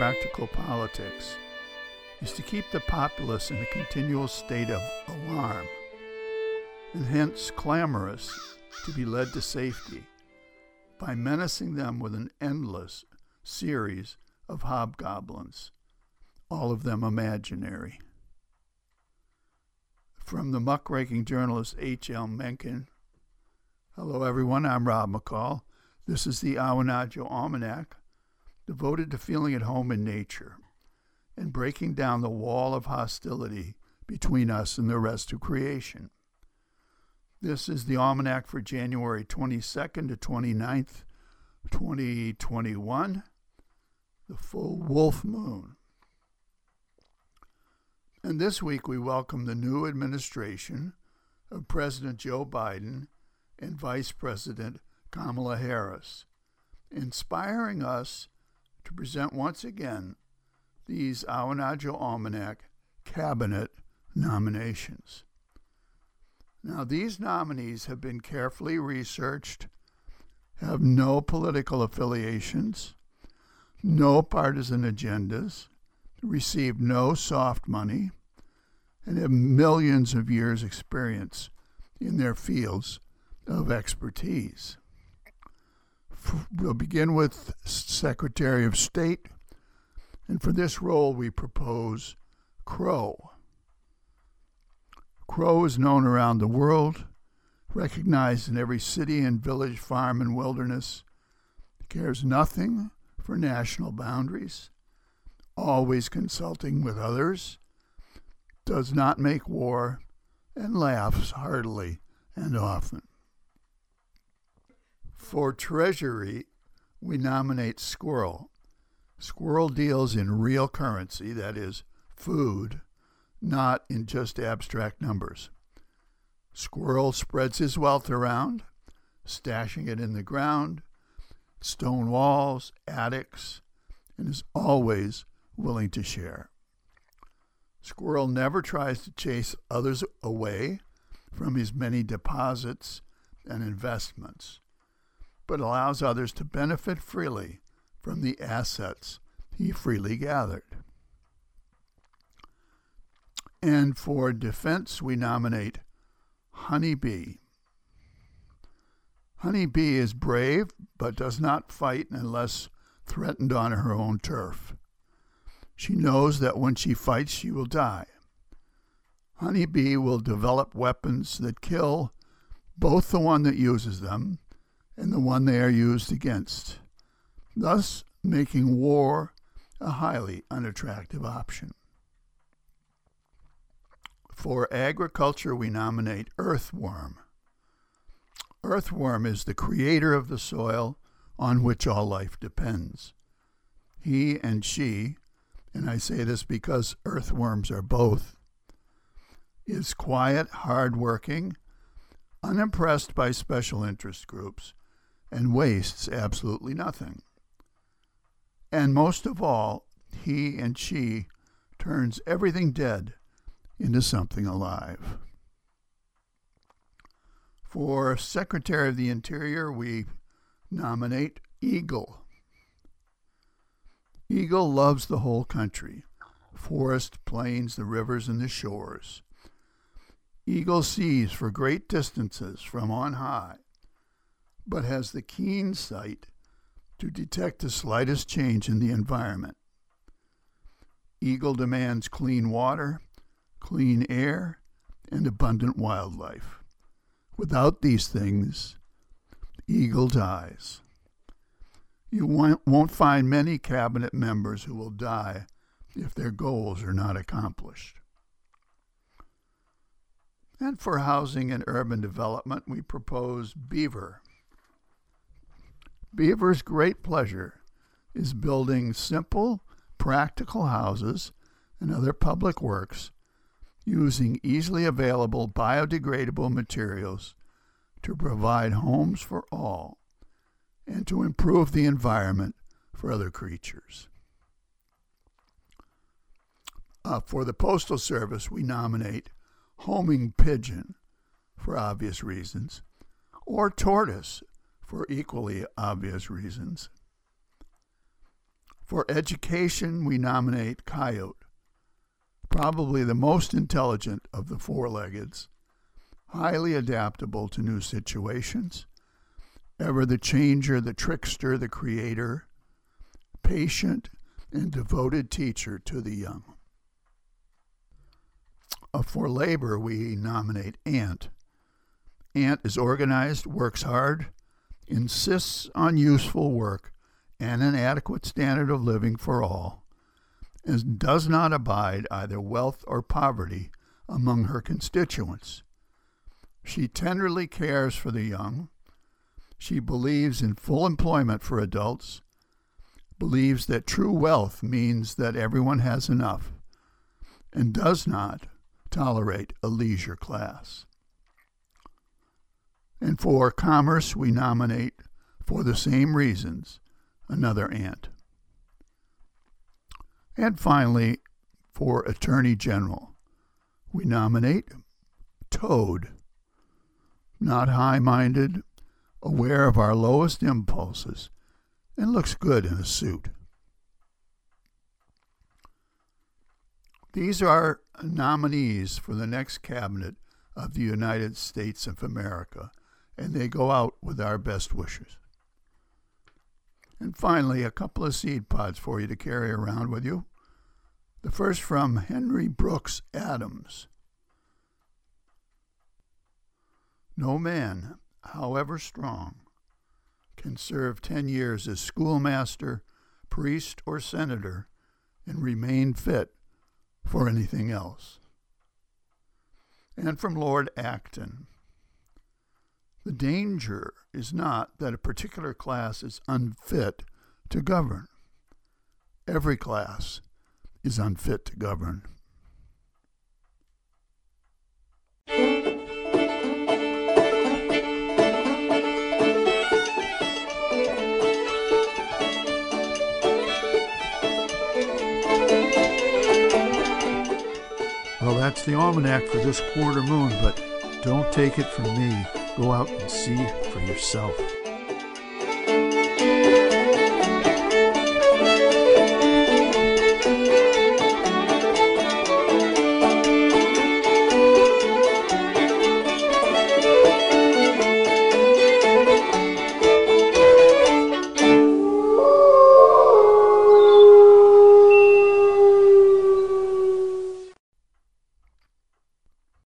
practical politics is to keep the populace in a continual state of alarm, and hence clamorous to be led to safety by menacing them with an endless series of hobgoblins, all of them imaginary. From the muckraking journalist H.L. Mencken. Hello, everyone. I'm Rob McCall. This is the Awanadjo Almanac, devoted to feeling at home in nature and breaking down the wall of hostility between us and the rest of creation. This is the almanac for January 22nd to 29th, 2021, the full wolf moon. And this week we welcome the new administration of President Joe Biden and Vice President Kamala Harris, inspiring us to present once again these Awanadjo Almanac cabinet nominations. Now, these nominees have been carefully researched, have no political affiliations, no partisan agendas, receive no soft money, and have millions of years' experience in their fields of expertise. We'll begin with Secretary of State, and for this role we propose Crow. Crow is known around the world, recognized in every city and village, farm, and wilderness, cares nothing for national boundaries, always consulting with others, does not make war, and laughs heartily and often. For Treasury, we nominate Squirrel. Squirrel deals in real currency, that is, food, not in just abstract numbers. Squirrel spreads his wealth around, stashing it in the ground, stone walls, attics, and is always willing to share. Squirrel never tries to chase others away from his many deposits and investments, but allows others to benefit freely from the assets he freely gathered. And for defense, we nominate Honey Bee. Honey Bee is brave, but does not fight unless threatened on her own turf. She knows that when she fights, she will die. Honey Bee will develop weapons that kill both the one that uses them and the one they are used against, thus making war a highly unattractive option. For agriculture, we nominate earthworm. Earthworm is the creator of the soil on which all life depends. He and she, and I say this because earthworms are both, is quiet, hardworking, unimpressed by special interest groups, and wastes absolutely nothing. And most of all, he and she turns everything dead into something alive. For Secretary of the Interior, we nominate Eagle. Eagle loves the whole country forest, plains, the rivers, and the shores. Eagle sees for great distances from on high, but has the keen sight to detect the slightest change in the environment. Eagle demands clean water, clean air, and abundant wildlife. Without these things, eagle dies. You won't find many cabinet members who will die if their goals are not accomplished. And for housing and urban development, we propose Beaver. Beaver's great pleasure is building simple, practical houses and other public works using easily available biodegradable materials to provide homes for all and to improve the environment for other creatures. Uh, for the Postal Service, we nominate homing pigeon for obvious reasons, or tortoise for equally obvious reasons. For education, we nominate Coyote, probably the most intelligent of the four leggeds, highly adaptable to new situations, ever the changer, the trickster, the creator, patient, and devoted teacher to the young. Uh, for labor, we nominate Ant. Ant is organized, works hard, insists on useful work and an adequate standard of living for all, and does not abide either wealth or poverty among her constituents. She tenderly cares for the young. She believes in full employment for adults, believes that true wealth means that everyone has enough, and does not tolerate a leisure class. And for commerce, we nominate, for the same reasons, another ant. And finally, for Attorney General, we nominate Toad, not high minded, aware of our lowest impulses, and looks good in a suit. These are nominees for the next cabinet of the United States of America, and they go out with our best wishes. And finally, a couple of seed pods for you to carry around with you. The first from Henry Brooks Adams. No man, however strong, can serve 10 years as schoolmaster, priest, or senator and remain fit for anything else. And from Lord Acton The danger is not that a particular class is unfit to govern. Every class is unfit to govern. Well, that's the almanac for this quarter moon, but don't take it from me. Go out and see for yourself.